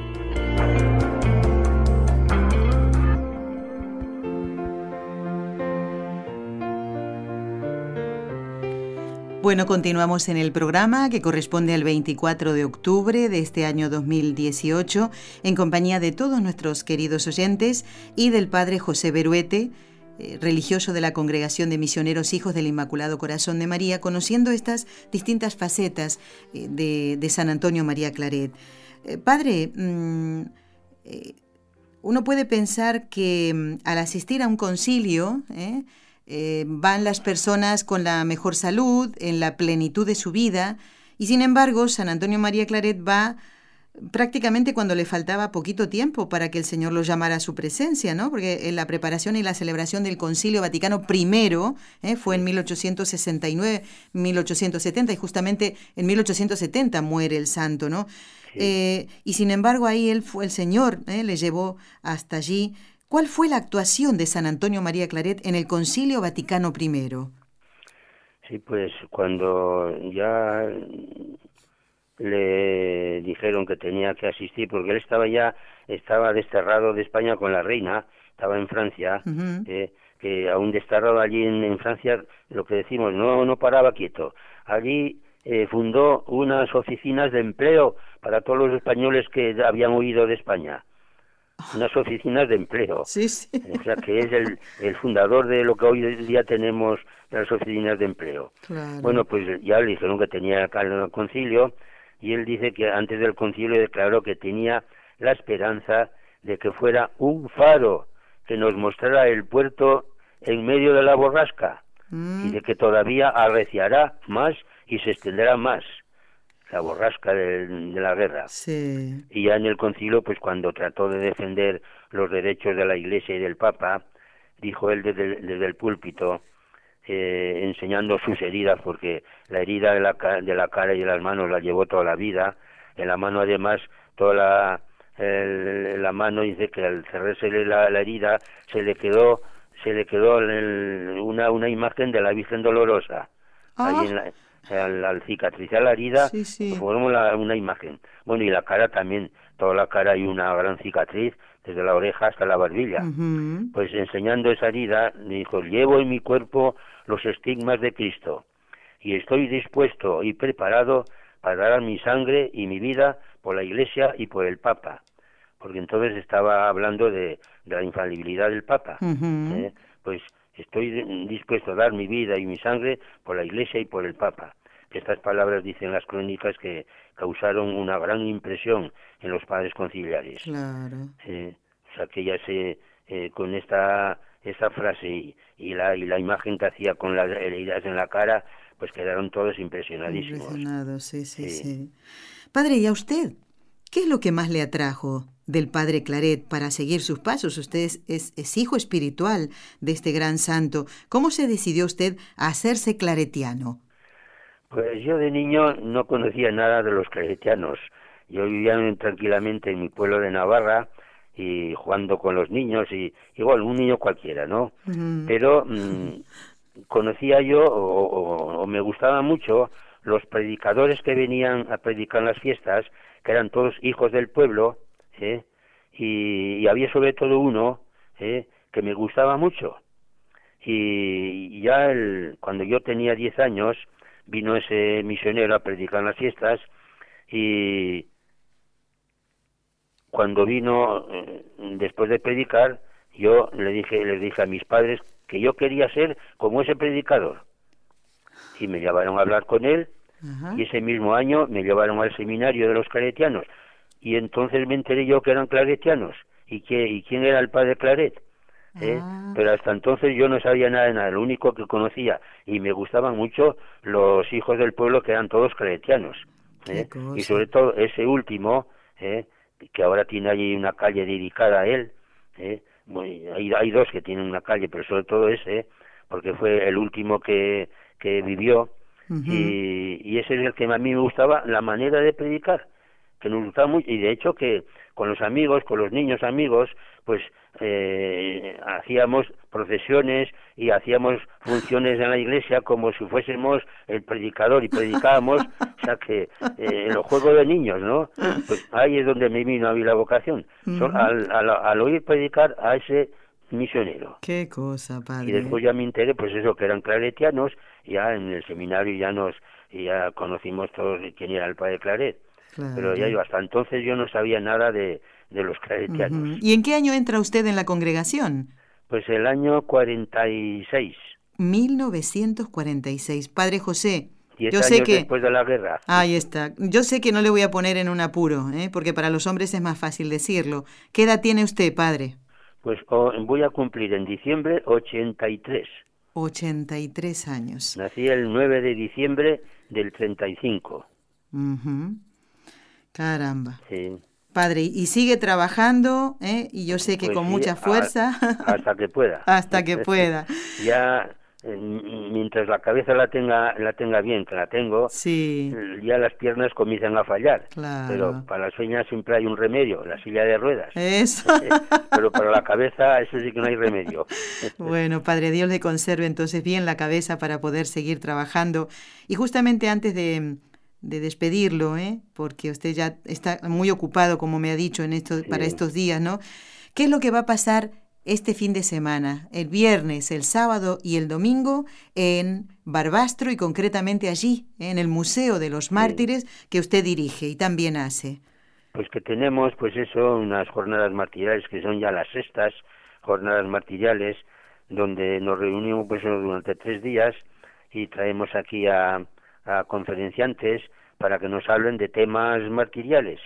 Bueno, continuamos en el programa que corresponde al 24 de octubre de este año 2018 en compañía de todos nuestros queridos oyentes y del Padre José Beruete, religioso de la Congregación de Misioneros Hijos del Inmaculado Corazón de María, conociendo estas distintas facetas eh, de, San Antonio María Claret. Eh, padre, mm, uno puede pensar que mm, al asistir a un concilio, eh, van las personas con la mejor salud, en la plenitud de su vida, y sin embargo San Antonio María Claret va prácticamente cuando le faltaba poquito tiempo para que el Señor lo llamara a su presencia, ¿no? Porque en la preparación y la celebración del Concilio Vaticano I ¿eh? fue en 1869, 1870, y justamente en 1870 muere el santo, ¿no? Eh, y sin embargo ahí él fue el Señor, le llevó hasta allí ¿Cuál fue la actuación de San Antonio María Claret en el Concilio Vaticano I? Sí, pues cuando ya le dijeron que tenía que asistir, porque él estaba ya, estaba desterrado de España con la reina, estaba en Francia, eh, que aún desterrado allí en, Francia, lo que decimos, no, no paraba quieto. Allí eh, fundó unas oficinas de empleo para todos los españoles que habían huido de España unas oficinas de empleo. Sí, sí. O sea, que es el, el fundador de lo que hoy día tenemos las oficinas de empleo. Bueno, pues ya le dijeron que tenía acá el concilio y él dice que antes del concilio declaró que tenía la esperanza de que fuera un faro que nos mostrara el puerto en medio de la borrasca y mm. de que todavía arreciará más y se extenderá más la borrasca de, la guerra. Y ya en el concilio, pues cuando trató de defender los derechos de la Iglesia y del Papa, dijo él desde, el púlpito, eh, enseñando sus heridas, porque la herida de la, de la cara y de las manos la llevó toda la vida, en la mano además toda la, la mano dice que al cerrarse la, la, herida se le quedó se le quedó una, una imagen de la Virgen Dolorosa ahí ah. en la, al, al cicatrizar la herida, sí, una imagen. Bueno, y la cara también, toda la cara hay una gran cicatriz, desde la oreja hasta la barbilla. Pues enseñando esa herida, dijo, llevo en mi cuerpo los estigmas de Cristo y estoy dispuesto y preparado para dar mi sangre y mi vida por la Iglesia y por el Papa. Porque entonces estaba hablando de, la infalibilidad del Papa. ¿eh? Pues Estoy dispuesto a dar mi vida y mi sangre por la Iglesia y por el Papa. Estas palabras dicen las crónicas que causaron una gran impresión en los padres conciliares. Claro. o sea que ya se eh, con esta esta frase y, la y la imagen que hacía con las heridas en la cara, pues quedaron todos impresionadísimos. Impresionados, sí, sí, sí. Padre, ¿y a usted qué es lo que más le atrajo del Padre Claret para seguir sus pasos. Usted es, hijo espiritual de este gran santo. ¿Cómo se decidió usted a hacerse claretiano? Pues yo de niño no conocía nada de los claretianos. Yo vivía tranquilamente en mi pueblo de Navarra y jugando con los niños y igual un niño cualquiera, ¿no? Pero mm, conocía yo o, o me gustaba mucho los predicadores que venían a predicar en las fiestas, que eran todos hijos del pueblo, ¿eh? y, había sobre todo uno ¿eh? que me gustaba mucho. Y, ya el, cuando yo tenía 10 años, vino ese misionero a predicar en las fiestas y cuando vino eh, después de predicar yo le dije le dije a mis padres que yo quería ser como ese predicador. Y me llevaron a hablar con él y ese mismo año me llevaron al seminario de los claretianos. Y entonces me enteré yo que eran claretianos. Y que y quién era el padre Claret ¿eh? Ah. pero hasta entonces yo no sabía nada de nada lo único que conocía y me gustaban mucho los hijos del pueblo que eran todos claretianos ¿eh? y sobre todo ese último ¿eh? que ahora tiene allí una calle dedicada a él hay, hay dos que tienen una calle pero sobre todo ese porque fue el último que, que vivió y, y ese es el que a mí me gustaba la manera de predicar que nos gustaba mucho y de hecho que con los amigos, con los niños amigos, pues eh, hacíamos procesiones y hacíamos funciones en la iglesia como si fuésemos el predicador y predicábamos, o sea que eh, los juegos de niños, ¿no? Pues ahí es donde me vino a mí la vocación, al, al, oír predicar a ese misionero. Qué cosa, padre. Y después ya me enteré, pues eso, que eran claretianos, ya en el seminario ya nos, ya conocimos todos quién era el padre Claret. Pero ya yo, hasta entonces yo no sabía nada de, de los claretianos. ¿Y en qué año entra usted en la congregación? Pues el año 46. 1946. Padre José, yo sé que después de la guerra. Ahí está. Yo sé que no le voy a poner en un apuro, ¿eh? porque para los hombres es más fácil decirlo. ¿Qué edad tiene usted, padre? Pues voy a cumplir en diciembre 83. 83 años. Nací el 9 de diciembre del 35. Uh Caramba. Sí. Padre, y sigue trabajando, ¿eh? y yo sé que pues con mucha fuerza. hasta que pueda. hasta que pueda. ya mientras la cabeza la tenga la tenga bien, que la tengo, sí. ya las piernas comienzan a fallar. Pero para las uñas siempre hay un remedio, la silla de ruedas. Eso. Pero para la cabeza eso sí que no hay remedio. bueno, Padre Dios le conserve entonces bien la cabeza para poder seguir trabajando. Y justamente antes de de despedirlo, ¿eh? porque usted ya está muy ocupado, como me ha dicho, en esto, para estos días, ¿no? ¿Qué es lo que va a pasar este fin de semana, el viernes, el sábado y el domingo en Barbastro y concretamente allí, en el Museo de los Mártires que usted dirige y también hace? Pues que tenemos, pues eso, unas jornadas martiriales que son ya las sextas jornadas martiriales, donde nos reunimos pues durante tres días y traemos aquí a a conferenciantes para que nos hablen de temas martiriales.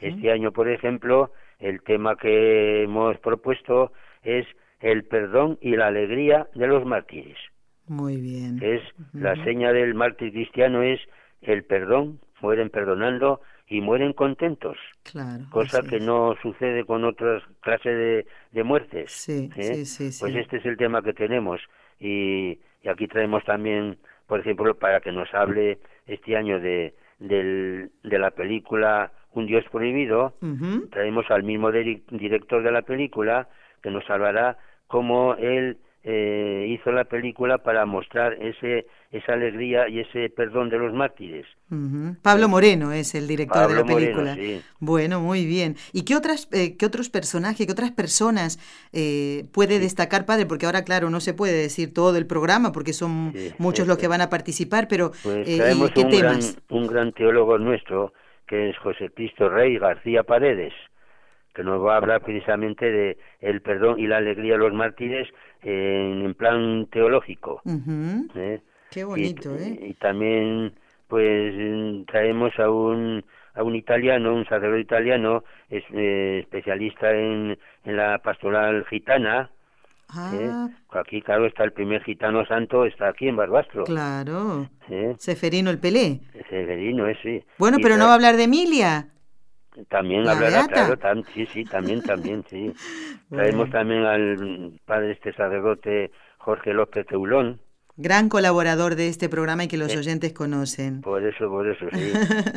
Este año, por ejemplo, el tema que hemos propuesto es el perdón y la alegría de los mártires. Muy bien. Es la seña del mártir cristiano es el perdón, mueren perdonando y mueren contentos. Claro. Cosa que no sucede con otras clases de, de muertes. Sí, ¿eh? sí, sí, Pues este es el tema que tenemos y, y aquí traemos también por ejemplo, para que nos hable este año de, de la película Un Dios Prohibido, traemos al mismo director de la película que nos hablará cómo él eh, hizo la película para mostrar ese esa alegría y ese perdón de los mártires. Pablo Moreno es el director de la película. Bueno, muy bien. ¿Y qué otras eh, qué otros personajes, qué otras personas eh, puede destacar, padre? Porque ahora, claro, no se puede decir todo el programa porque son muchos los que van a participar, pero pues ¿qué un temas? Gran, un gran teólogo nuestro que es José Cristo Rey García Paredes que nos va a hablar precisamente de el perdón y la alegría de los mártires en, plan teológico. ¿eh? Qué bonito, y, ¿eh? Y también, pues, traemos a un a un italiano, un sacerdote italiano, es, eh, especialista en, en la pastoral gitana, ¿eh? Ah. Aquí, claro, está el primer gitano santo, está aquí en Barbastro. Claro. Seferino el Pelé. Seferino, es, sí. Bueno, pero no va a hablar de Emilia. También hablará, claro, sí, sí, también, también, sí. Traemos también al padre este sacerdote Jorge López Teulón. Gran colaborador de este programa y que los eh, oyentes conocen. Por eso, por eso, sí.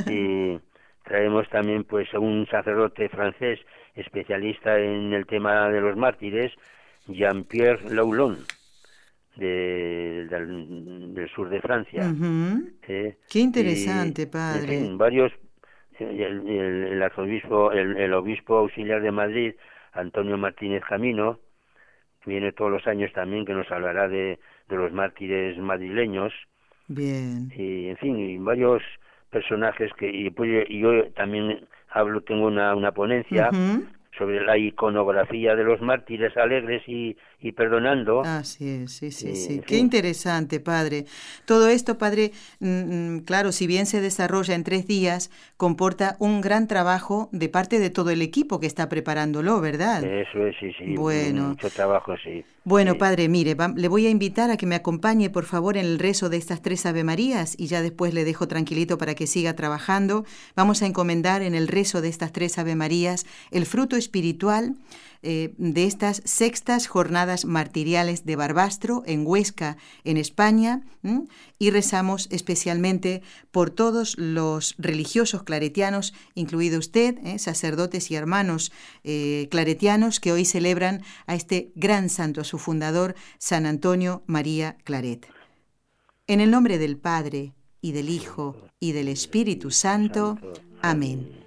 y traemos también pues a un sacerdote francés especialista en el tema de los mártires, Jean-Pierre Laulon. De, del, sur de Francia. Qué interesante, padre. varios el, arzobispo, el, obispo auxiliar de Madrid, Antonio Martínez Camino, viene todos los años también que nos hablará de, de los mártires madrileños. Bien. Y en fin, y varios personajes que y, pues, yo también hablo, tengo una, una ponencia sobre la iconografía de los mártires alegres y, y perdonando. Ah, sí, sí, sí, sí. Qué interesante, padre. Todo esto, padre, mm, mm, claro, si bien se desarrolla en tres días, comporta un gran trabajo de parte de todo el equipo que está preparándolo, ¿verdad? Eso es, sí, sí. Bueno. Mucho trabajo, sí. Bueno, padre, mire, le voy a invitar a que me acompañe, por favor, en el rezo de estas tres Ave Marías y ya después le dejo tranquilito para que siga trabajando. Vamos a encomendar en el rezo de estas tres Ave Marías el fruto espiritual eh, de estas sextas jornadas martiriales de Barbastro en Huesca, en España, y rezamos especialmente por todos los religiosos claretianos, incluido usted, ¿eh? sacerdotes y hermanos eh, claretianos que hoy celebran a este gran santo, a su fundador, San Antonio María Claret. En el nombre del Padre, y del Hijo, y del Espíritu Santo. Amén.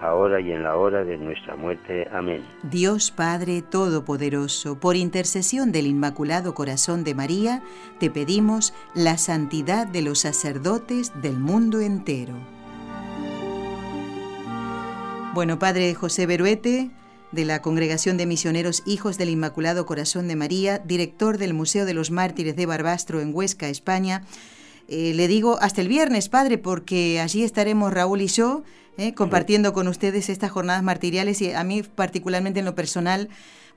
ahora y en la hora de nuestra muerte. Amén. Dios Padre Todopoderoso, por intercesión del Inmaculado Corazón de María, te pedimos la santidad de los sacerdotes del mundo entero. Bueno, Padre José Beruete, de la Congregación de Misioneros Hijos del Inmaculado Corazón de María, director del Museo de los Mártires de Barbastro en Huesca, España, eh, le digo hasta el viernes, Padre, porque allí estaremos Raúl y yo ¿eh? compartiendo con ustedes estas jornadas martiriales y a mí particularmente en lo personal,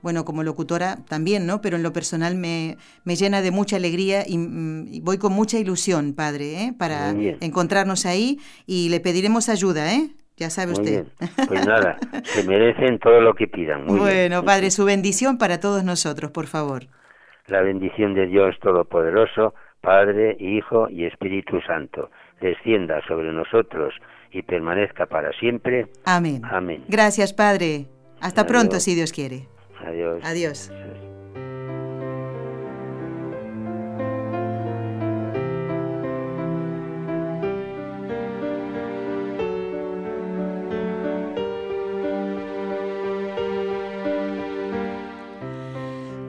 bueno, como locutora también, ¿no? Pero en lo personal me, me llena de mucha alegría y, mm, voy con mucha ilusión, padre, ¿eh? para encontrarnos ahí y le pediremos ayuda, ¿eh? Ya sabe usted. Pues nada, se merecen todo lo que pidan. bueno, padre, su bendición para todos nosotros, por favor. La bendición de Dios Todopoderoso, Padre, Hijo y Espíritu Santo, descienda sobre nosotros y permanezca para siempre. Amén. Amén. Gracias, Padre. Hasta pronto, si Dios quiere. Adiós. Adiós.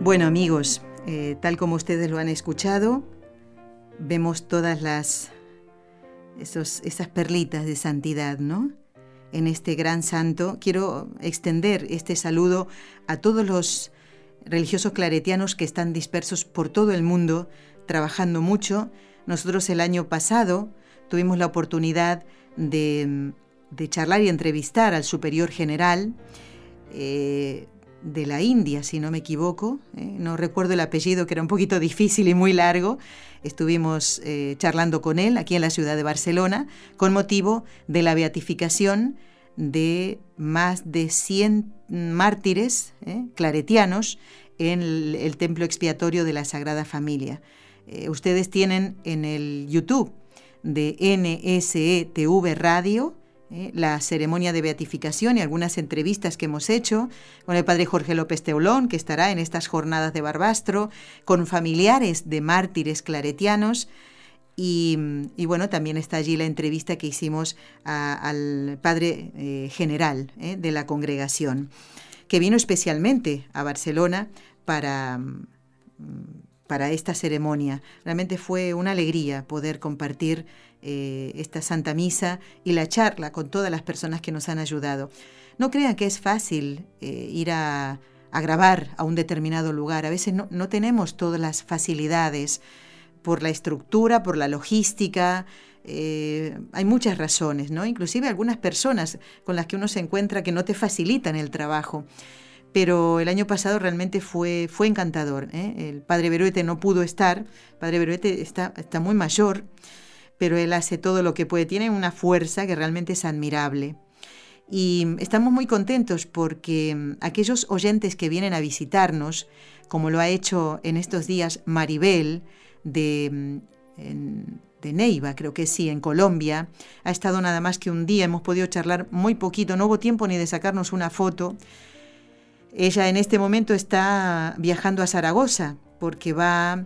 Bueno amigos, eh, tal como ustedes lo han escuchado, vemos todas las esas perlitas de santidad, ¿no? En este gran santo quiero extender este saludo a todos los religiosos claretianos que están dispersos por todo el mundo, trabajando mucho. Nosotros el año pasado tuvimos la oportunidad de, charlar y entrevistar al superior general eh, de la India, si no me equivoco. ¿eh? no recuerdo el apellido, que era un poquito difícil y muy largo. Estuvimos eh, charlando con él aquí en la ciudad de Barcelona con motivo de la beatificación de más de 100 mártires ¿eh? claretianos en el, templo expiatorio de la Sagrada Familia. ustedes tienen en el YouTube de NSETV Radio, ¿eh? la ceremonia de beatificación y algunas entrevistas que hemos hecho con el padre Jorge López Teolón, que estará en estas jornadas de Barbastro, con familiares de mártires claretianos. Y, bueno, también está allí la entrevista que hicimos al padre eh, general ¿eh? de la congregación, que vino especialmente a Barcelona para, para esta ceremonia. Realmente fue una alegría poder compartir eh, esta Santa Misa y la charla con todas las personas que nos han ayudado. No crean que es fácil eh, ir a, grabar a un determinado lugar. A veces no, tenemos todas las facilidades por la estructura, por la logística. Eh, hay muchas razones, ¿no? Inclusive algunas personas con las que uno se encuentra que no te facilitan el trabajo pero el año pasado realmente fue, fue encantador. El padre Beruete no pudo estar, el padre Beruete está, está muy mayor, pero él hace todo lo que puede, tiene una fuerza que realmente es admirable. Y estamos muy contentos porque mm, aquellos oyentes que vienen a visitarnos, como lo ha hecho en estos días Maribel de, mm, de Neiva, creo que sí, en Colombia, ha estado nada más que un día, hemos podido charlar muy poquito, no hubo tiempo ni de sacarnos una foto, ella en este momento está viajando a Zaragoza porque va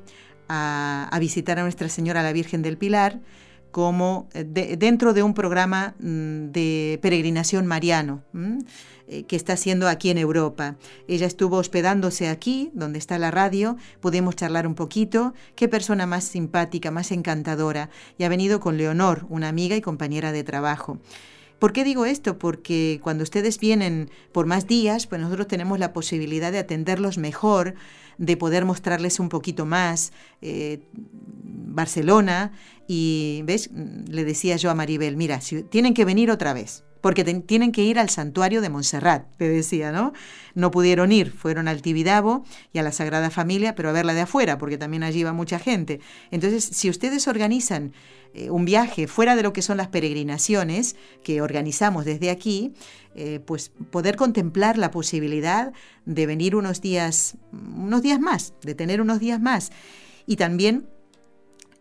a, visitar a Nuestra Señora la Virgen del Pilar como eh, dentro de un programa mm, de peregrinación mariano eh, que está haciendo aquí en Europa. Ella estuvo hospedándose aquí, donde está la radio, pudimos charlar un poquito. Qué persona más simpática, más encantadora. Y ha venido con Leonor, una amiga y compañera de trabajo. ¿Por qué digo esto? Porque cuando ustedes vienen por más días, pues nosotros tenemos la posibilidad de atenderlos mejor, de poder mostrarles un poquito más eh, Barcelona. Y, ¿ves? Le decía yo a Maribel, mira, si tienen que venir otra vez porque tienen que ir al santuario de Montserrat, te decía, ¿no? No pudieron ir, fueron al Tibidabo y a la Sagrada Familia, pero a verla de afuera, porque también allí va mucha gente. Entonces, si ustedes organizan eh, un viaje fuera de lo que son las peregrinaciones que organizamos desde aquí, eh, pues poder contemplar la posibilidad de venir unos días, unos días más, de tener unos días más. Y también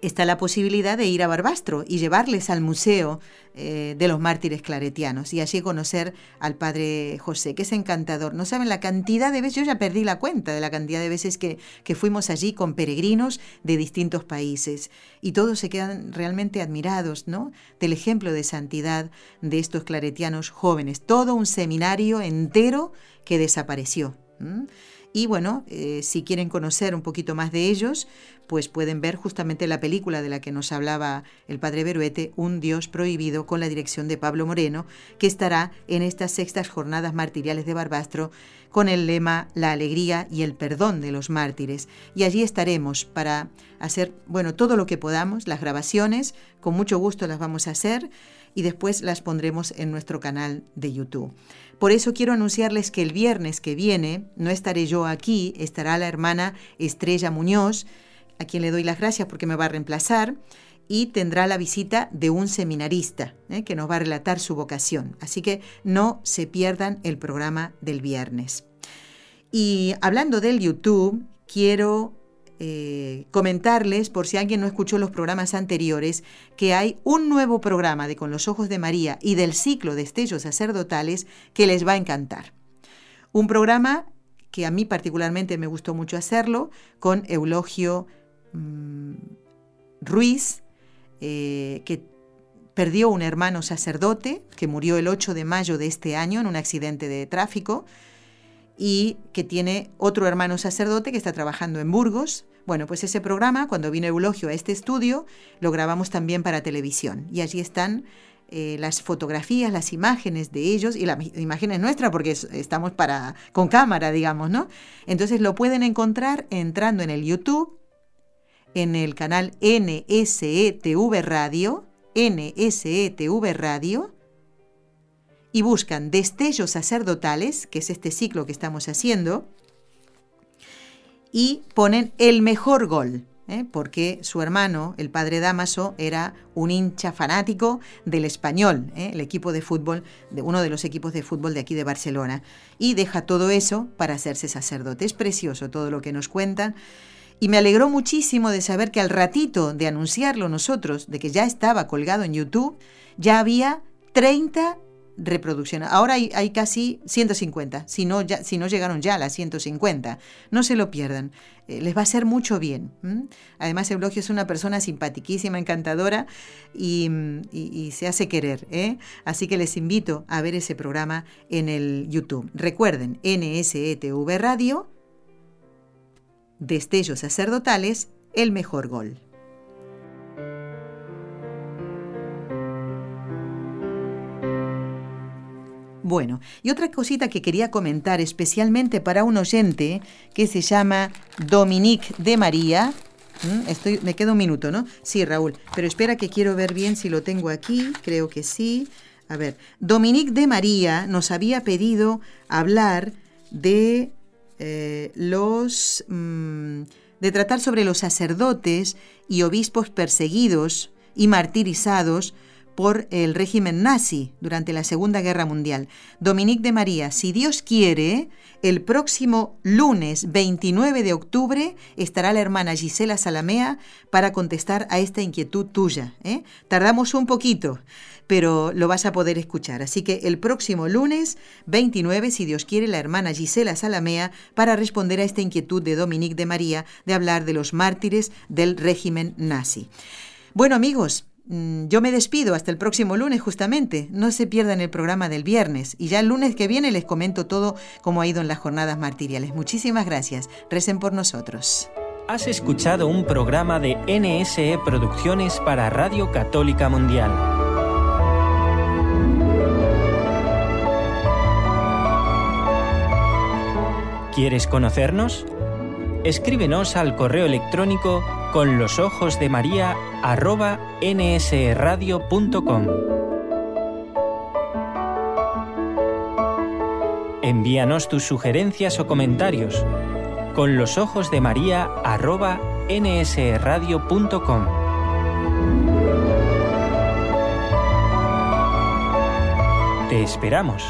está la posibilidad de ir a Barbastro y llevarles al Museo eh, de los Mártires Claretianos y allí conocer al Padre José, que es encantador. No saben la cantidad de veces, yo ya perdí la cuenta de la cantidad de veces que, que fuimos allí con peregrinos de distintos países y todos se quedan realmente admirados ¿no? del ejemplo de santidad de estos claretianos jóvenes. Todo un seminario entero que desapareció. Y bueno, eh, si quieren conocer un poquito más de ellos, pues pueden ver justamente la película de la que nos hablaba el padre Beruete, Un Dios Prohibido, con la dirección de Pablo Moreno, que estará en estas sextas jornadas martiriales de Barbastro con el lema La alegría y el perdón de los mártires. Y allí estaremos para hacer, bueno, todo lo que podamos, las grabaciones, con mucho gusto las vamos a hacer y después las pondremos en nuestro canal de YouTube. Por eso quiero anunciarles que el viernes que viene no estaré yo aquí, estará la hermana Estrella Muñoz, a quien le doy las gracias porque me va a reemplazar, y tendrá la visita de un seminarista ¿eh? que nos va a relatar su vocación. Así que no se pierdan el programa del viernes. Y hablando del YouTube, quiero eh, comentarles, por si alguien no escuchó los programas anteriores, que hay un nuevo programa de Con los Ojos de María y del ciclo de estellos sacerdotales que les va a encantar. Un programa que a mí particularmente me gustó mucho hacerlo, con Eulogio mm, Ruiz, eh, que perdió un hermano sacerdote, que murió el 8 de mayo de este año en un accidente de tráfico, y que tiene otro hermano sacerdote que está trabajando en Burgos. Bueno, pues ese programa, cuando vino Eulogio a este estudio, lo grabamos también para televisión. Y allí están eh, las fotografías, las imágenes de ellos y las imágenes nuestras, porque estamos para, con cámara, digamos, ¿no? Entonces lo pueden encontrar entrando en el YouTube, en el canal NSETV Radio, NSETV Radio, y buscan destellos sacerdotales, que es este ciclo que estamos haciendo, y ponen el mejor gol, ¿eh? porque su hermano, el padre Damaso, era un hincha fanático del español, ¿eh? el equipo de fútbol, de uno de los equipos de fútbol de aquí de Barcelona, y deja todo eso para hacerse sacerdote. Es precioso todo lo que nos cuentan. Y me alegró muchísimo de saber que al ratito de anunciarlo nosotros, de que ya estaba colgado en YouTube, ya había 30 reproducciones. Ahora hay, casi 150, si no, ya, si no llegaron ya a las 150. No se lo pierdan, eh, les va a hacer mucho bien. Además, Eulogio es una persona simpatiquísima, encantadora y, se hace querer. ¿eh? Así que les invito a ver ese programa en el YouTube. Recuerden, NSETV Radio, Destellos Sacerdotales, el mejor gol. Bueno, y otra cosita que quería comentar especialmente para un oyente que se llama Dominique de María. ¿Mm? Estoy, me queda un minuto, ¿no? Sí, Raúl, pero espera que quiero ver bien si lo tengo aquí, creo que sí. A ver, Dominique de María nos había pedido hablar de eh, los... Mm, de tratar sobre los sacerdotes y obispos perseguidos y martirizados por el régimen nazi durante la Segunda Guerra Mundial. Dominique de María, si Dios quiere, el próximo lunes 29 de octubre estará la hermana Gisela Salamea para contestar a esta inquietud tuya. ¿eh? Tardamos un poquito, pero lo vas a poder escuchar. Así que el próximo lunes 29, si Dios quiere, la hermana Gisela Salamea para responder a esta inquietud de Dominique de María de hablar de los mártires del régimen nazi. Bueno amigos, yo me despido hasta el próximo lunes justamente. No se pierdan el programa del viernes. Y ya el lunes que viene les comento todo cómo ha ido en las jornadas martiriales. Muchísimas gracias. Recen por nosotros. Has escuchado un programa de NSE Producciones para Radio Católica Mundial. ¿Quieres conocernos? Escríbenos al correo electrónico con los ojos de María nsradio.com. Envíanos tus sugerencias o comentarios con los ojos de María arroba nsradio.com. Te esperamos.